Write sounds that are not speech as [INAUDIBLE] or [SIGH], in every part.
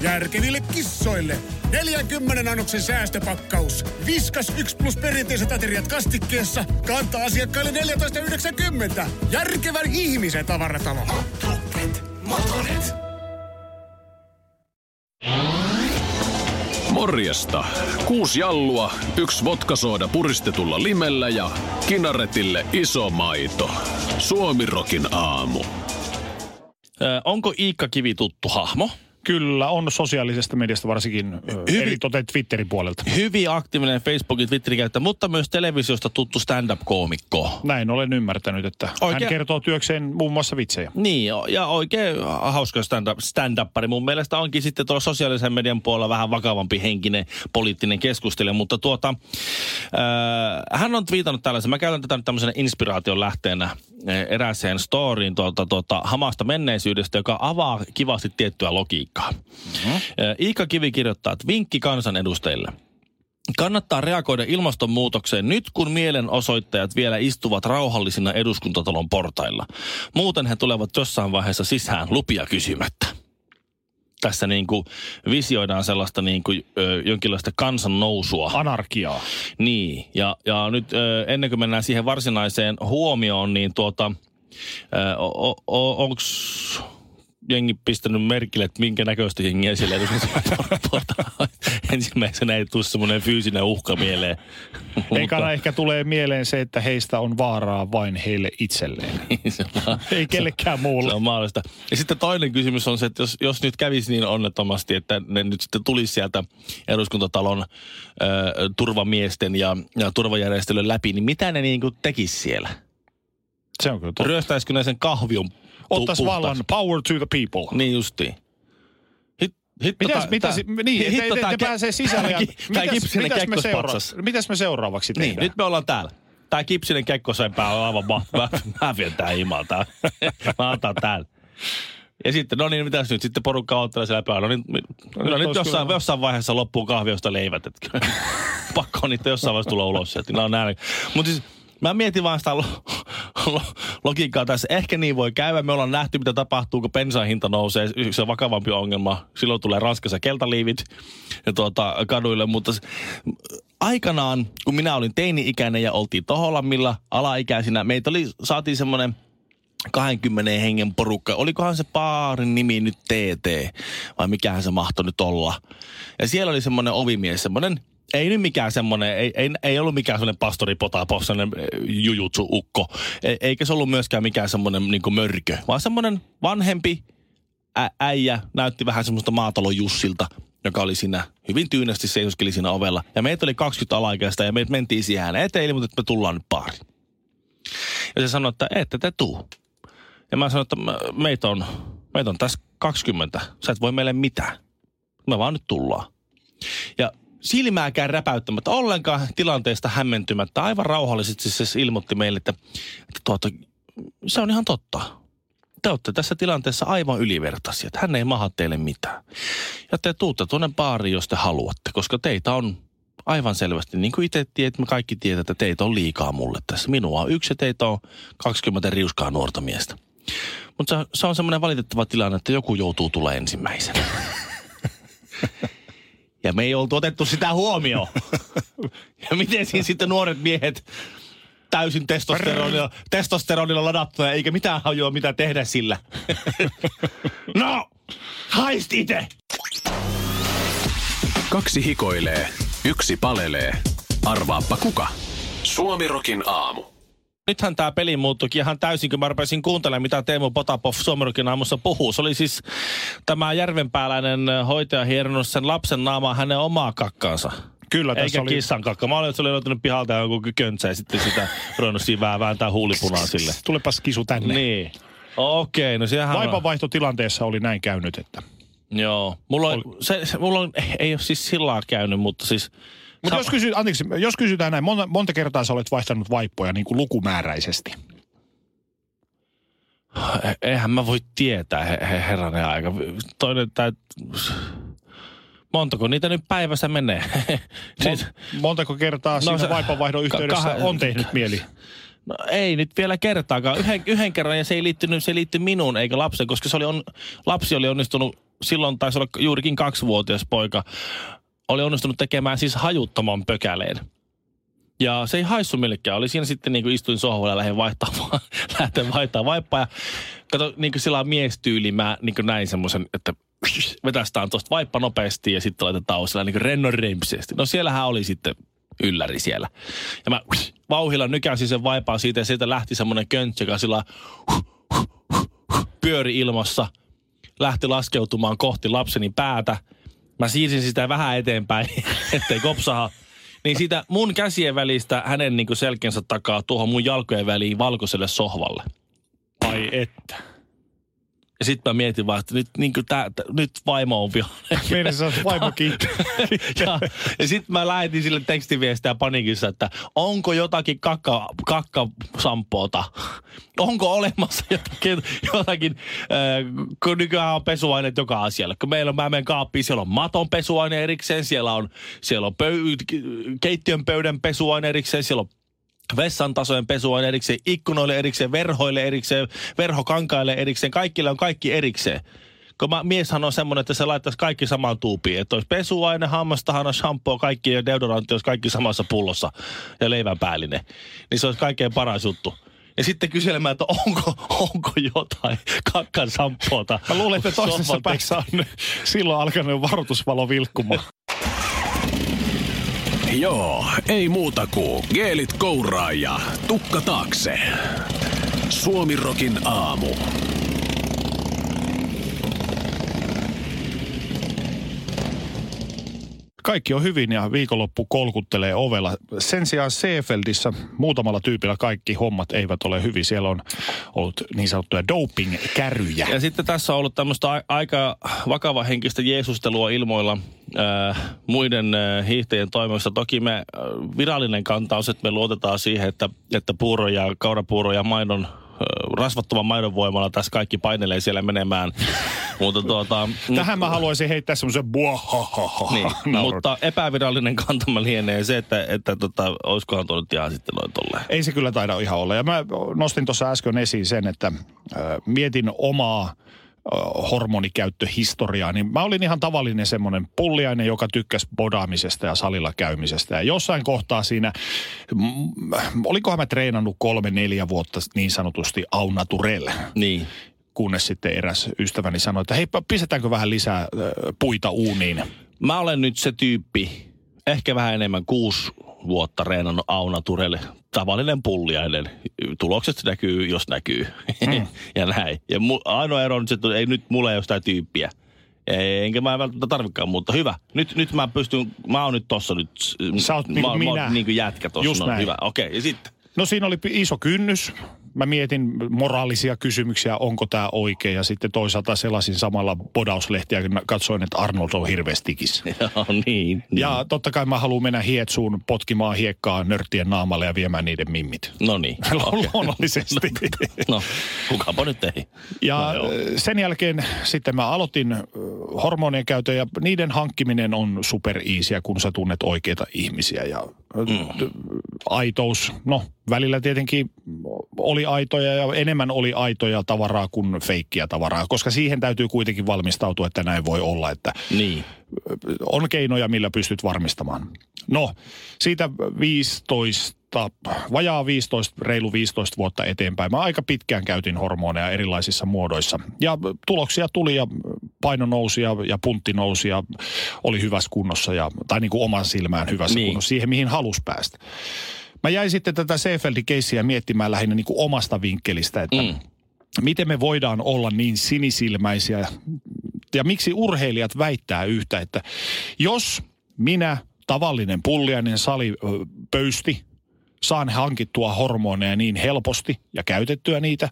Järkeville kissoille 40 annoksen säästöpakkaus. Viskas 1 plus perinteiset ateriat kastikkeessa. Kantaa asiakkaille 14,90. Järkevän ihmisen tavaratalo. Motonet. Motonet. Morjesta. Kuusi jallua, yksi vodkasooda puristetulla limellä ja kinaretille iso maito. Suomirokin aamu. Ö, onko Iikka Kivi tuttu hahmo? Kyllä, on sosiaalisesta mediasta varsinkin Hyvin- eri toten Twitterin puolelta. Hyvin aktiivinen Facebookin Twitterin käyttäjä, mutta myös televisiosta tuttu stand-up-koomikko. Näin olen ymmärtänyt, että Oikein- hän kertoo työkseen muun muassa vitsejä. Niin, ja oikein hauska stand-up, stand-uppari. Mun mielestä onkin sitten tuolla sosiaalisen median puolella vähän vakavampi henkinen poliittinen keskustelija, mutta tuota, äh, hän on twiitannut tällaisen, mä käytän tätä nyt tämmöisenä inspiraation lähteenä äh, erääseen storyin tuota, tuota, hamasta menneisyydestä, joka avaa kivasti tiettyä logiikkaa. Mm-hmm. Iikka Kivi kirjoittaa, että vinkki kansanedustajille. Kannattaa reagoida ilmastonmuutokseen nyt, kun mielenosoittajat vielä istuvat rauhallisina eduskuntatalon portailla. Muuten he tulevat jossain vaiheessa sisään lupia kysymättä. Tässä niin kuin visioidaan sellaista niin kuin, ö, jonkinlaista kansan nousua. Anarkiaa. Niin, ja, ja nyt ö, ennen kuin mennään siihen varsinaiseen huomioon, niin tuota, onko jengi pistänyt merkille, että minkä näköistä jengiä siellä Ensimmäisenä ei tule semmoinen fyysinen uhka mieleen. [LAUGHS] Ekana ehkä tulee mieleen se, että heistä on vaaraa vain heille itselleen. [LAUGHS] se vaan- Ei kellekään muulle. Se on mahdollista. Ja sitten toinen kysymys on se, että jos, jos nyt kävisi niin onnettomasti, että ne nyt sitten tulisi sieltä eduskuntatalon ö, turvamiesten ja, ja turvajärjestelyn läpi, niin mitä ne niin kuin tekisi siellä? Se on kyllä totta. Ryöstäisikö ne sen kahvion Ottaisi vallan power to the people. Niin justiin. Hit, hitto Mitäs, tää- mitäs, tää- niin, hitto ke- pääsee sisälle. Ja, [LAUGHS] tää ki- tää mitäs, kipsinen mitäs, me seura- mitäs me seuraavaksi Niin, tehdään? nyt me ollaan täällä. Tää kipsinen kekkosempää on aivan mahtavaa. Mä, mä vien tää himaa tää. [LAUGHS] Mä otan täällä. Ja sitten, no niin, mitäs nyt? Sitten porukka ottelee siellä päällä. No niin, mi- no, nyt jossain, kyllä- jossain vaiheessa loppuu kahviosta leivät. Et, [LAUGHS] pakko on niitä jossain vaiheessa tulla ulos sieltä. No. Mutta siis mä mietin vaan sitä lo, lo, logiikkaa tässä. Ehkä niin voi käydä. Me ollaan nähty, mitä tapahtuu, kun bensan hinta nousee. Se on vakavampi ongelma. Silloin tulee Ranskassa keltaliivit ja tuota, kaduille. Mutta aikanaan, kun minä olin teini-ikäinen ja oltiin Toholammilla alaikäisinä, meitä oli, saatiin semmoinen 20 hengen porukka. Olikohan se baarin nimi nyt TT vai mikähän se mahtoi nyt olla. Ja siellä oli semmoinen ovimies, semmoinen ei nyt mikään semmoinen, ei, ei, ei ollut mikään semmoinen pastori Potapov, semmoinen jujutsu-ukko. E, eikä se ollut myöskään mikään semmoinen niin mörkö, vaan semmoinen vanhempi ä, äijä näytti vähän semmoista maatalon Jussilta, joka oli siinä hyvin tyynesti seisoskeli siinä ovella. Ja meitä oli 20 alaikäistä ja me mentiin siihen eteen että me tullaan nyt baariin. Ja se sanoi, että ette te tuu. Ja mä sanoin, että meitä on, meitä on tässä 20. Sä et voi meille mitään. Me vaan nyt tullaan. Ja silmääkään räpäyttämättä, ollenkaan tilanteesta hämmentymättä, aivan rauhallisesti se ilmoitti meille, että, että tuota, se on ihan totta. Te olette tässä tilanteessa aivan ylivertaisia, että hän ei maha teille mitään. Ja te tuutte tuonne baariin, jos te haluatte, koska teitä on aivan selvästi, niin kuin itse tiedät, me kaikki tiedät, että teitä on liikaa mulle tässä. Minua on yksi ja teitä on 20 riuskaa nuorta miestä. Mutta se, on semmoinen valitettava tilanne, että joku joutuu tulemaan ensimmäisenä. [LAUGHS] Ja me ei oltu otettu sitä huomioon. [LAUGHS] Ja miten siinä sitten nuoret miehet täysin testosteronilla, testosteronilla ladattuja, eikä mitään hajua, mitä tehdä sillä. [LAUGHS] no, haist itse! Kaksi hikoilee, yksi palelee. Arvaappa kuka? Suomirokin aamu. Nythän tämä peli muuttuikin ihan täysin, kun mä rupesin kuuntelemaan, mitä Teemu Potapov Suomerokin aamussa puhuu. Se oli siis tämä järvenpääläinen hoitaja hieronnut sen lapsen naamaa hänen omaa kakkaansa. Kyllä, tässä Eikä oli... kissan kakka. Mä olin, että se oli löytänyt pihalta joku köntsä ja sitten sitä ruvennut siinä vääntää huulipunaa sille. Tulepas kisu tänne. Niin. Okei, no sehän. Vaipanvaihtotilanteessa oli näin käynyt, että... Joo. Mulla on, se, se, mulla on, ei ole siis sillä käynyt, mutta siis... Mutta jos, kysy, anteeksi, jos kysytään näin, monta, monta kertaa sä olet vaihtanut vaippoja niin kuin lukumääräisesti? E- Eihän mä voi tietää, he, he, herranen aika. Toinen, tää, montako niitä nyt päivässä menee? siis, Mon, montako kertaa no, siinä vaipanvaihdon yhteydessä kah- on tehnyt mieli? no ei nyt vielä kertaakaan. Yhden, yhden kerran ja se ei liittynyt, se liittyi minuun eikä lapsen, koska se oli on, lapsi oli onnistunut silloin taisi olla juurikin kaksivuotias poika, oli onnistunut tekemään siis hajuttoman pökäleen. Ja se ei haissu millekään. Oli siinä sitten niin kuin istuin sohvalla ja lähdin vaihtamaan, [LAUGHS] lähten vaihtamaan vaippaa. Ja kato, niin kuin sillä miestyyli, mä niin kuin näin semmoisen, että [LAUGHS] vetästään tuosta vaippa nopeasti ja sitten laitetaan sillä niin rennon rempsesti. No siellähän oli sitten ylläri siellä. Ja mä [LAUGHS] vauhilla nykäsin sen vaipaa siitä ja siitä lähti semmoinen köntsä, joka sillä pyöri ilmassa, lähti laskeutumaan kohti lapseni päätä. Mä siirsin sitä vähän eteenpäin, [LAUGHS] ettei kopsaha. Niin siitä mun käsien välistä hänen niin selkeänsä takaa tuohon mun jalkojen väliin valkoiselle sohvalle. Ai että. Ja sitten mä mietin vaan, että nyt, niin tää, tää, nyt vaimo on vihainen. Meidän se vaimo [LAUGHS] [LAUGHS] ja ja sitten mä lähetin sille tekstiviestiä panikissa, että onko jotakin kakka, kakkasampoota? Onko olemassa jotakin, jotakin äh, kun nykyään on pesuaineet joka asialle. Kun meillä on, mä menen kaappiin, siellä on maton pesuaine erikseen, siellä on, siellä on pöy, keittiön pöydän pesuaine erikseen, siellä on vessan tasojen pesua erikseen, ikkunoille erikseen, verhoille erikseen, verhokankaille erikseen, kaikille on kaikki erikseen. Kun mä, mieshän on semmoinen, että se laittaisi kaikki samaan tuupiin. Että olisi pesuaine, hammastahana, shampoo, kaikki ja deodorantti olisi kaikki samassa pullossa ja leivän päällinen. Niin se olisi kaikkein paras juttu. Ja sitten kyselemään, että onko, onko jotain kakkan sampoota. Mä luulen, että toisessa päässä on silloin alkanut varoitusvalo vilkkumaan. Joo, ei muuta kuin geelit kouraa ja tukka taakse. Suomirokin aamu. Kaikki on hyvin ja viikonloppu kolkuttelee ovella. Sen sijaan Seefeldissä muutamalla tyypillä kaikki hommat eivät ole hyvin. Siellä on ollut niin sanottuja doping-käryjä. Ja sitten tässä on ollut tämmöistä aika vakava henkistä jeesustelua ilmoilla äh, muiden äh, hiihtäjien toimesta. Toki me äh, virallinen kanta on se, että me luotetaan siihen, että, että puuro ja kaurapuuro ja maidon rasvattoman maidon voimalla tässä kaikki painelee siellä menemään. [LAUGHS] mutta tuota, Tähän mä haluaisin heittää semmoisen buahahaha niin, mutta epävirallinen kantama lienee se, että, että tota, olisikohan tuo nyt ihan sitten noin tolleen. Ei se kyllä taida ihan olla. Ja mä nostin tuossa äsken esiin sen, että äh, mietin omaa hormonikäyttöhistoriaa, niin mä olin ihan tavallinen semmoinen pulliainen, joka tykkäsi bodaamisesta ja salilla käymisestä. Ja jossain kohtaa siinä, m- olikohan mä treenannut kolme, neljä vuotta niin sanotusti au naturelle. Niin. Kunnes sitten eräs ystäväni sanoi, että hei, pistetäänkö vähän lisää puita uuniin. Mä olen nyt se tyyppi, ehkä vähän enemmän kuusi vuotta reenannut Auna Turelle. Tavallinen pulliainen. Tulokset näkyy, jos näkyy. Mm. [LAUGHS] ja näin. Ja mu, ainoa ero on se, että ei nyt mulla ei ole sitä tyyppiä. Enkä mä välttämättä tarvikaan, mutta hyvä. Nyt, nyt mä pystyn, mä oon nyt tossa nyt. Sä oot niin kuin minä. Mä oon niin kuin jätkä tossa. Just no, näin. hyvä, okei. Okay, ja sitten? No siinä oli iso kynnys. Mä mietin moraalisia kysymyksiä, onko tämä oikein. Ja sitten toisaalta selasin samalla podauslehtiä, kun katsoin, että Arnold on hirveästikis. [LAUGHS] Joo, niin, niin. Ja totta kai mä haluan mennä hietsuun potkimaan hiekkaa nörttien naamalle ja viemään niiden mimmit. No niin. [LAUGHS] Luonnollisesti. [LAUGHS] no, kukapa nyt ei. Ja no, sen jälkeen sitten mä aloitin hormonien käytön ja niiden hankkiminen on super easyä, kun sä tunnet oikeita ihmisiä. Ja mm. aitous, no välillä tietenkin oli aitoja ja enemmän oli aitoja tavaraa kuin feikkiä tavaraa, koska siihen täytyy kuitenkin valmistautua, että näin voi olla, että niin. on keinoja, millä pystyt varmistamaan. No, siitä 15 vajaa 15, reilu 15 vuotta eteenpäin. Mä aika pitkään käytin hormoneja erilaisissa muodoissa. Ja tuloksia tuli ja paino nousi ja, ja puntti nousi ja oli hyvässä kunnossa. Ja, tai niin kuin oman silmään hyvässä niin. kunnossa siihen, mihin halus päästä. Mä jäin sitten tätä Seefeldin keissiä miettimään lähinnä niin kuin omasta vinkkelistä, että mm. miten me voidaan olla niin sinisilmäisiä ja miksi urheilijat väittää yhtä, että jos minä tavallinen pulliainen salipöysti saan hankittua hormoneja niin helposti ja käytettyä niitä,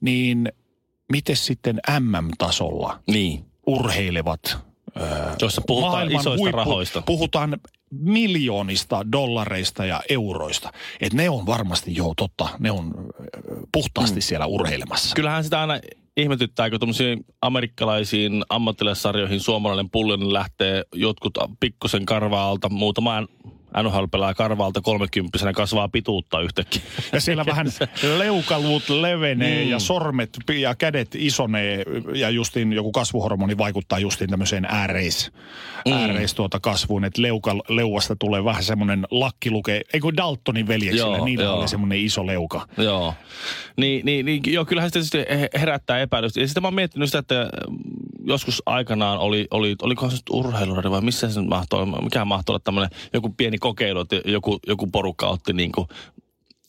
niin miten sitten MM-tasolla niin. urheilevat Jossa puhutaan isoista huippu, rahoista. Puhutaan miljoonista dollareista ja euroista. Että ne on varmasti, joo totta, ne on puhtaasti mm. siellä urheilemassa. Kyllähän sitä aina ihmetyttää, kun tuommoisiin amerikkalaisiin ammattilaissarjoihin suomalainen pullinen lähtee jotkut pikkusen karvaa alta muutamaan NHL pelaa karvalta 30 kasvaa pituutta yhtäkkiä. Ja siellä vähän [LAUGHS] leukaluut levenee mm. ja sormet ja kädet isonee ja justiin joku kasvuhormoni vaikuttaa justiin tämmöiseen ääreis, mm. ääreis tuota kasvuun, että leuka, leuasta tulee vähän semmoinen lakkiluke, ei kun Daltonin veljeksillä, niillä oli semmoinen iso leuka. Joo, niin, niin, niin joo, kyllähän se tietysti herättää epäilystä. Ja sitten mä oon miettinyt sitä, että joskus aikanaan oli, oli olikohan se urheiluradi vai missä se mahtoi, mikä mahtoi olla tämmöinen joku pieni kokeilu, että joku, joku porukka otti niin kuin,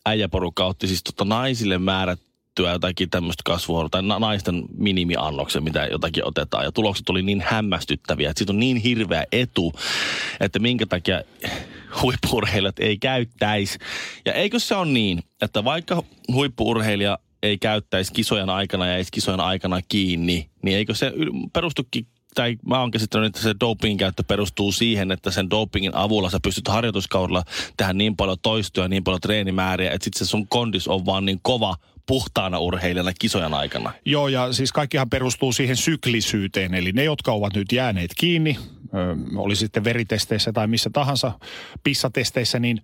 äijäporukka otti siis tota naisille määrättyä jotakin tämmöistä kasvua, tai naisten minimiannoksen, mitä jotakin otetaan. Ja tulokset oli niin hämmästyttäviä, että siitä on niin hirveä etu, että minkä takia huippurheilijat ei käyttäisi. Ja eikö se ole niin, että vaikka huippuurheilija ei käyttäisi kisojen aikana ja ei kisojen aikana kiinni, niin eikö se perustukin tai mä oon käsittänyt, että se dopingin käyttö perustuu siihen, että sen dopingin avulla sä pystyt harjoituskaudella tehdä niin paljon toistoja, niin paljon treenimääriä, että sitten se sun kondis on vaan niin kova puhtaana urheilijana kisojen aikana. Joo, ja siis kaikkihan perustuu siihen syklisyyteen, eli ne, jotka ovat nyt jääneet kiinni, ö, oli sitten veritesteissä tai missä tahansa pissatesteissä, niin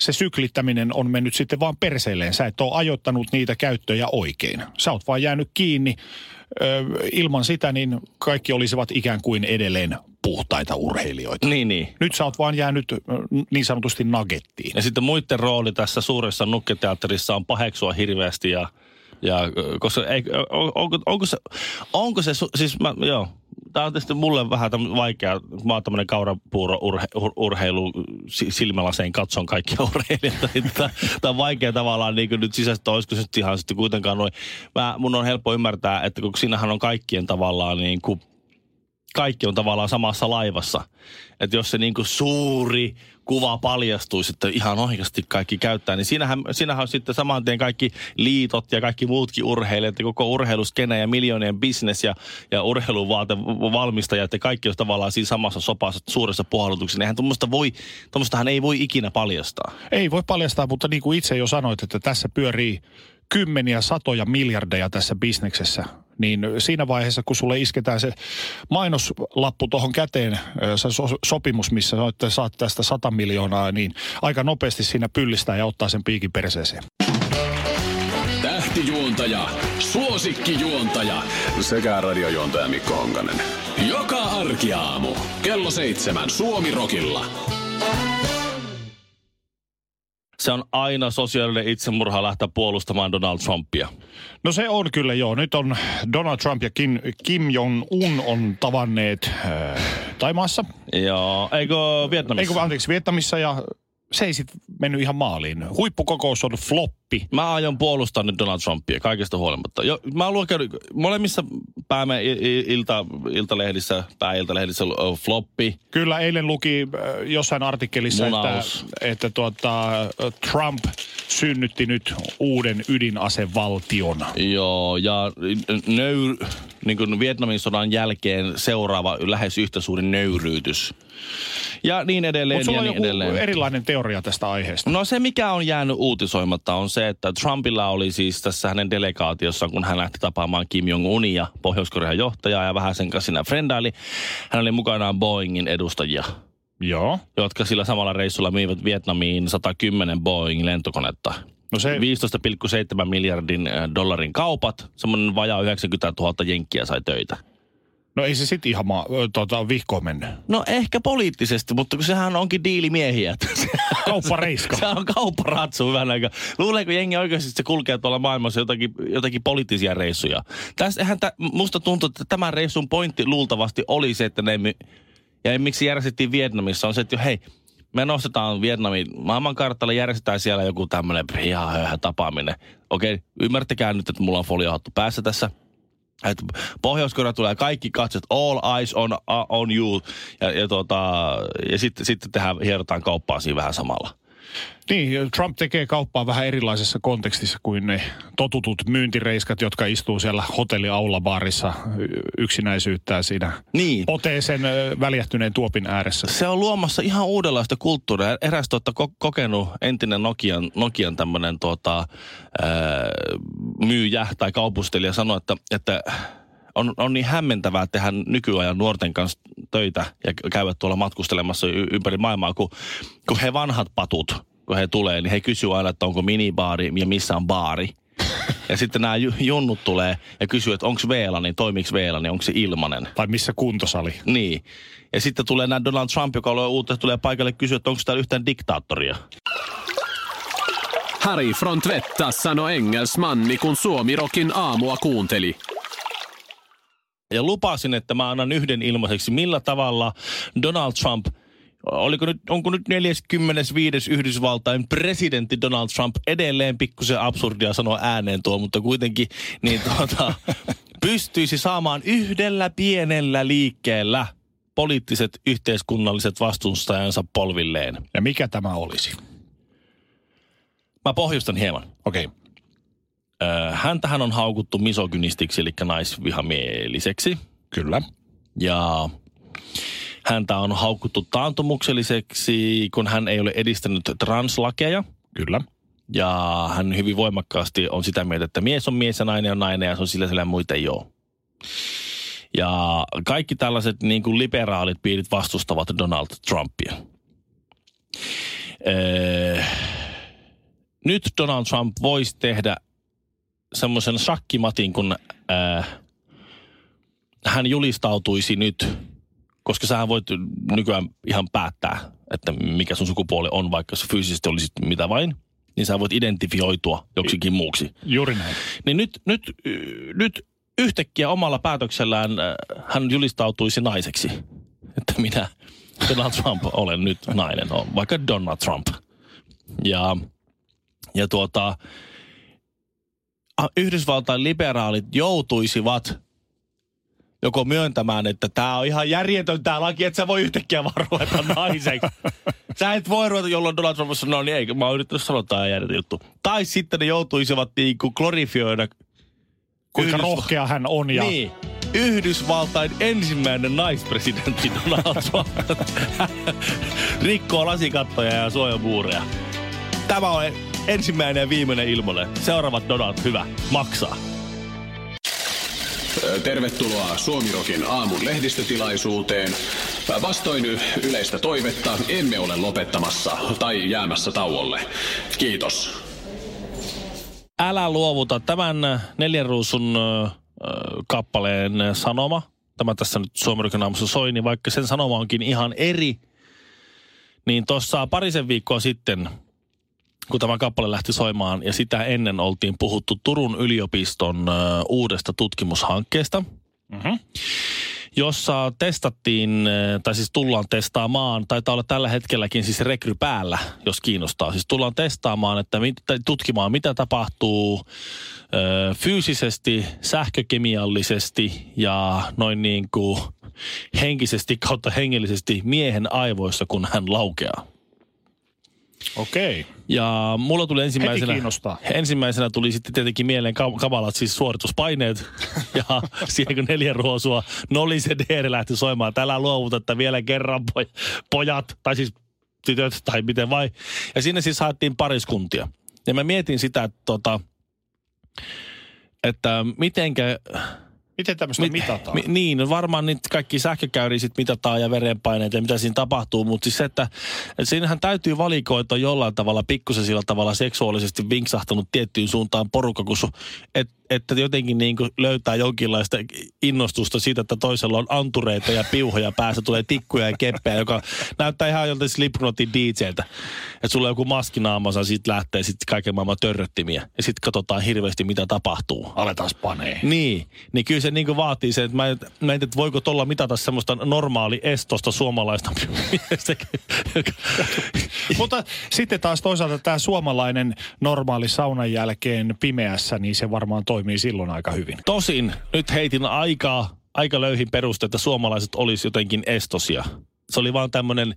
se syklittäminen on mennyt sitten vaan perseelleen. Sä et ole ajoittanut niitä käyttöjä oikein. Sä oot vaan jäänyt kiinni. Ilman sitä niin kaikki olisivat ikään kuin edelleen puhtaita urheilijoita. Niin, niin. Nyt sä oot vaan jäänyt niin sanotusti nagettiin. Ja sitten muiden rooli tässä suuressa nukketeatterissa on paheksua hirveästi ja ja koska ei, on, onko, onko, se, onko se, siis mä, joo, tämä on tietysti mulle vähän vaikea. Mä oon tämmöinen kaurapuuro urhe, ur, urheilu silmälaseen katson kaikkia [LAUGHS] urheilijoita. Niin tämä on vaikea tavallaan niin kuin nyt sisäistä, olisiko se ihan sitten kuitenkaan noin. Mä, mun on helppo ymmärtää, että kun siinähän on kaikkien tavallaan niin kuin, kaikki on tavallaan samassa laivassa. Että jos se niin kuin suuri kuva paljastuisi, että ihan oikeasti kaikki käyttää, niin siinähän, siinähän on sitten saman tien kaikki liitot ja kaikki muutkin urheilijat ja koko urheiluskene ja miljoonien bisnes ja, ja urheiluvaate ja kaikki on tavallaan siinä samassa sopassa suuressa puhallutuksessa. Eihän tuommoista voi, tuommoistahan ei voi ikinä paljastaa. Ei voi paljastaa, mutta niin kuin itse jo sanoit, että tässä pyörii kymmeniä, satoja miljardeja tässä bisneksessä niin siinä vaiheessa, kun sulle isketään se mainoslappu tuohon käteen, se so- sopimus, missä että saat tästä 100 miljoonaa, niin aika nopeasti siinä pyllistää ja ottaa sen piikin perseeseen. Tähtijuontaja, suosikkijuontaja sekä radiojuontaja Mikko Honkanen. Joka arkiaamu, kello seitsemän Suomi Rokilla. Se on aina sosiaalinen itsemurha lähteä puolustamaan Donald Trumpia. No se on kyllä joo. Nyt on Donald Trump ja Kim, Kim Jong-un on tavanneet äh, Taimaassa. Joo, eikö Vietnamissa? Eikö, anteeksi, Vietnamissa ja se ei sitten mennyt ihan maaliin. Huippukokous on floppi. Mä aion puolustaa nyt Donald Trumpia kaikesta huolimatta. Jo, mä luon käydä molemmissa päämme ilta, iltalehdissä, pääiltalehdissä floppi. Kyllä eilen luki jossain artikkelissa, Munaus. että, että tuota, Trump synnytti nyt uuden ydinasevaltion. Joo, ja nöyr, niin kuin Vietnamin sodan jälkeen seuraava lähes yhtä suuri nöyryytys. Ja niin edelleen Mutta ja niin joku edelleen. erilainen teoria tästä aiheesta. No se, mikä on jäänyt uutisoimatta, on se, että Trumpilla oli siis tässä hänen delegaatiossa, kun hän lähti tapaamaan Kim Jong-unia, Pohjois-Korean johtajaa ja vähän sen kanssa siinä frendaili. Hän oli mukanaan Boeingin edustajia. Joo. Jotka sillä samalla reissulla myivät Vietnamiin 110 Boeing-lentokonetta. No se... 15,7 miljardin dollarin kaupat, semmoinen vajaa 90 000 jenkkiä sai töitä. No ei se sitten ihan ma- tota, vihkoon mennyt. No ehkä poliittisesti, mutta kun sehän onkin diilimiehiä. [LAUGHS] Kauppareiska. se on kaupparatsu vähän aika. Luuleeko jengi oikeasti, että se kulkee tuolla maailmassa jotakin, jotakin poliittisia reissuja? Tässä, eihän tä, musta tuntuu, että tämän reissun pointti luultavasti oli se, että ne, ja miksi järjestettiin Vietnamissa, on se, että jo, hei, me nostetaan Vietnamin maailmankartalle, järjestetään siellä joku tämmöinen ihan tapaaminen. Okei, ymmärtäkää nyt, että mulla on foliohattu päässä tässä – että pohjois tulee kaikki katsot, all eyes on, uh, on you. Ja, ja, tota, ja sitten, sitten tehdään, hierotaan kauppaa siinä vähän samalla. Niin, Trump tekee kauppaa vähän erilaisessa kontekstissa kuin ne totutut myyntireiskat, jotka istuu siellä hotelliaulabaarissa yksinäisyyttää siinä niin. oteesen väljähtyneen tuopin ääressä. Se on luomassa ihan uudenlaista kulttuuria. Eräs tuota, ko- kokenut entinen Nokian, Nokian tämmöinen tuota, myyjä tai kaupustelija sanoi, että, että on, on niin hämmentävää tehdä nykyajan nuorten kanssa töitä ja käydä tuolla matkustelemassa y- ympäri maailmaa, kun, kun he vanhat patut, kun he tulee, niin he kysyvät aina, että onko minibaari ja missä on baari. Ja sitten nämä ju- junnut tulee ja kysyy, että onko Veela, niin toimiks Veela, niin onko se ilmanen. Tai missä kuntosali. Niin. Ja sitten tulee nämä Donald Trump, joka on uutta, tulee paikalle kysyä, että onko täällä yhtään diktaattoria. Harry Tvättas sanoi engelsmanni, kun Suomirokin aamua kuunteli. Ja lupasin, että mä annan yhden ilmaiseksi, millä tavalla Donald Trump, oliko nyt, onko nyt 45. Yhdysvaltain presidentti Donald Trump edelleen pikkusen absurdia sanoa ääneen tuo, mutta kuitenkin niin tuota, [LAUGHS] pystyisi saamaan yhdellä pienellä liikkeellä poliittiset yhteiskunnalliset vastustajansa polvilleen. Ja mikä tämä olisi? Mä pohjustan hieman. Okei. Okay. Ö, häntähän on haukuttu misogynistiksi, eli naisvihamieliseksi. Kyllä. Ja häntä on haukuttu taantumukselliseksi, kun hän ei ole edistänyt translakeja. Kyllä. Ja hän hyvin voimakkaasti on sitä mieltä, että mies on mies ja nainen on nainen ja se on sillä sillä muita ei ole. Ja kaikki tällaiset niin kuin liberaalit piirit vastustavat Donald Trumpia. Öö, nyt Donald Trump voisi tehdä semmoisen shakkimatin, kun öö, hän julistautuisi nyt, koska sähän voit nykyään ihan päättää, että mikä sun sukupuoli on, vaikka se fyysisesti olisi mitä vain, niin sä voit identifioitua joksikin muuksi. Juuri näin. Niin nyt, nyt, nyt yhtäkkiä omalla päätöksellään äh, hän julistautuisi naiseksi. Että minä, Donald Trump, olen nyt nainen, on vaikka Donald Trump. Ja, ja tuota, Yhdysvaltain liberaalit joutuisivat joko myöntämään, että tämä on ihan järjetön tämä laki, että sä voi yhtäkkiä vaan ruveta [LAUGHS] naiseksi. Sä et voi ruveta, jolloin Donald Trump sanoo, niin ei, mä oon yrittänyt sanoa tämä järjetön juttu. Tai sitten ne joutuisivat niinku glorifioida Kuinka Yhdysva- rohkea hän on ja Niin. Yhdysvaltain ensimmäinen naispresidentti Donald Trump [LAUGHS] rikkoo lasikattoja ja suojamuureja. Tämä on ensimmäinen ja viimeinen ilmoille. Seuraavat Donald, hyvä, maksaa. Tervetuloa Suomirokin aamun lehdistötilaisuuteen. Vastoin yleistä toivetta emme ole lopettamassa tai jäämässä tauolle. Kiitos. Älä luovuta tämän neljän ruusun kappaleen sanoma. Tämä tässä nyt Suomirokin aamussa soi, niin vaikka sen sanoma onkin ihan eri, niin tuossa parisen viikkoa sitten, kun tämä kappale lähti soimaan ja sitä ennen oltiin puhuttu Turun yliopiston uudesta tutkimushankkeesta, Mhm. jossa testattiin, tai siis tullaan testaamaan, taitaa olla tällä hetkelläkin siis rekry päällä, jos kiinnostaa. Siis tullaan testaamaan, että tutkimaan, mitä tapahtuu ö, fyysisesti, sähkökemiallisesti ja noin niin kuin henkisesti kautta hengellisesti miehen aivoissa, kun hän laukeaa. Okei. Ja mulla tuli ensimmäisenä, ensimmäisenä tuli sitten tietenkin mieleen kamalat siis suorituspaineet. [LAUGHS] ja siihen kun neljä ruosua noli se DR lähti soimaan. Tällä luovutetta vielä kerran poj- pojat, tai siis tytöt, tai miten vai. Ja sinne siis haettiin pariskuntia. Ja mä mietin sitä, että, tota, että mitenkä Miten tämmöistä Mi- mitataan? Mi- niin, no varmaan niitä kaikki sähkökäyriä sit mitataan ja verenpaineet ja mitä siinä tapahtuu, mutta siis se, että, että siinähän täytyy valikoita jollain tavalla pikkusen sillä tavalla seksuaalisesti vinksahtanut tiettyyn suuntaan porukka, kun su, et, että jotenkin niin kuin löytää jonkinlaista innostusta siitä, että toisella on antureita ja piuhoja päässä, tulee tikkuja ja keppejä, joka näyttää ihan joltain Slipknotin DJltä. Että sulla on joku maski naamassa, siitä lähtee sitten kaiken maailman törröttimiä. Ja sitten katsotaan hirveästi, mitä tapahtuu. Aletaan panee. Niin, niin kyllä se niin vaatii sen, että mä, mä en että voiko tuolla mitata semmoista normaali estosta suomalaista miestä. [LAUGHS] Mutta sitten taas toisaalta tämä suomalainen normaali saunan jälkeen pimeässä, niin se varmaan toimii silloin aika hyvin. Tosin nyt heitin aika, aika löyhin peruste, että suomalaiset olisi jotenkin estosia. Se oli vaan tämmöinen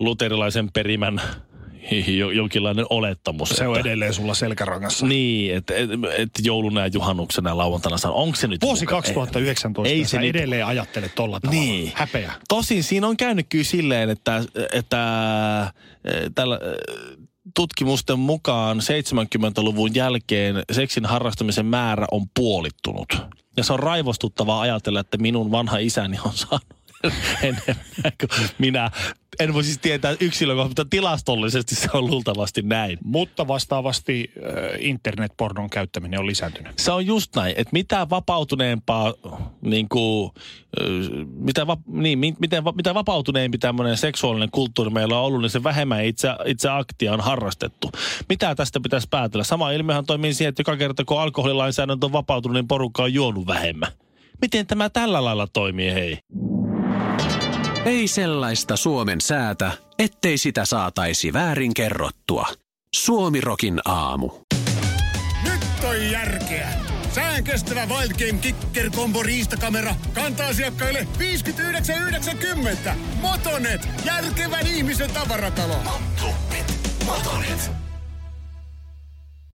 luterilaisen perimän jo- jonkinlainen olettamus. Se on että, edelleen sulla selkärangassa. Niin, että et, et jouluna ja juhannuksena ja lauantaina saa. Onko se nyt... Vuosi muka- 2019 Ei ei se nyt- edelleen ajattelet tolla tavalla. Niin. Häpeä. Tosin siinä on käynyt kyllä silleen, että, että eh, tällä, tutkimusten mukaan 70-luvun jälkeen seksin harrastamisen määrä on puolittunut. Ja se on raivostuttavaa ajatella, että minun vanha isäni on saanut [LAUGHS] enemmän kuin minä. En voi siis tietää yksilökohtaisesti, mutta tilastollisesti se on luultavasti näin. Mutta vastaavasti äh, internetpornon käyttäminen on lisääntynyt. Se on just näin, että mitä vapautuneempaa, niin kuin, mitä, va, niin, miten, mitä vapautuneempi tämmöinen seksuaalinen kulttuuri meillä on ollut, niin se vähemmän itse, itse aktia on harrastettu. Mitä tästä pitäisi päätellä? Sama ilmehän toimii siihen, että joka kerta kun alkoholilainsäädäntö on vapautunut, niin porukka on juonut vähemmän. Miten tämä tällä lailla toimii, hei? Ei sellaista Suomen säätä, ettei sitä saataisi väärin kerrottua. Suomirokin aamu. Nyt on järkeä. Sään kestävä Wild Game Kicker Combo riistakamera kantaa asiakkaille 59,90. Motonet, järkevän ihmisen tavaratalo. Motonet. Motonet.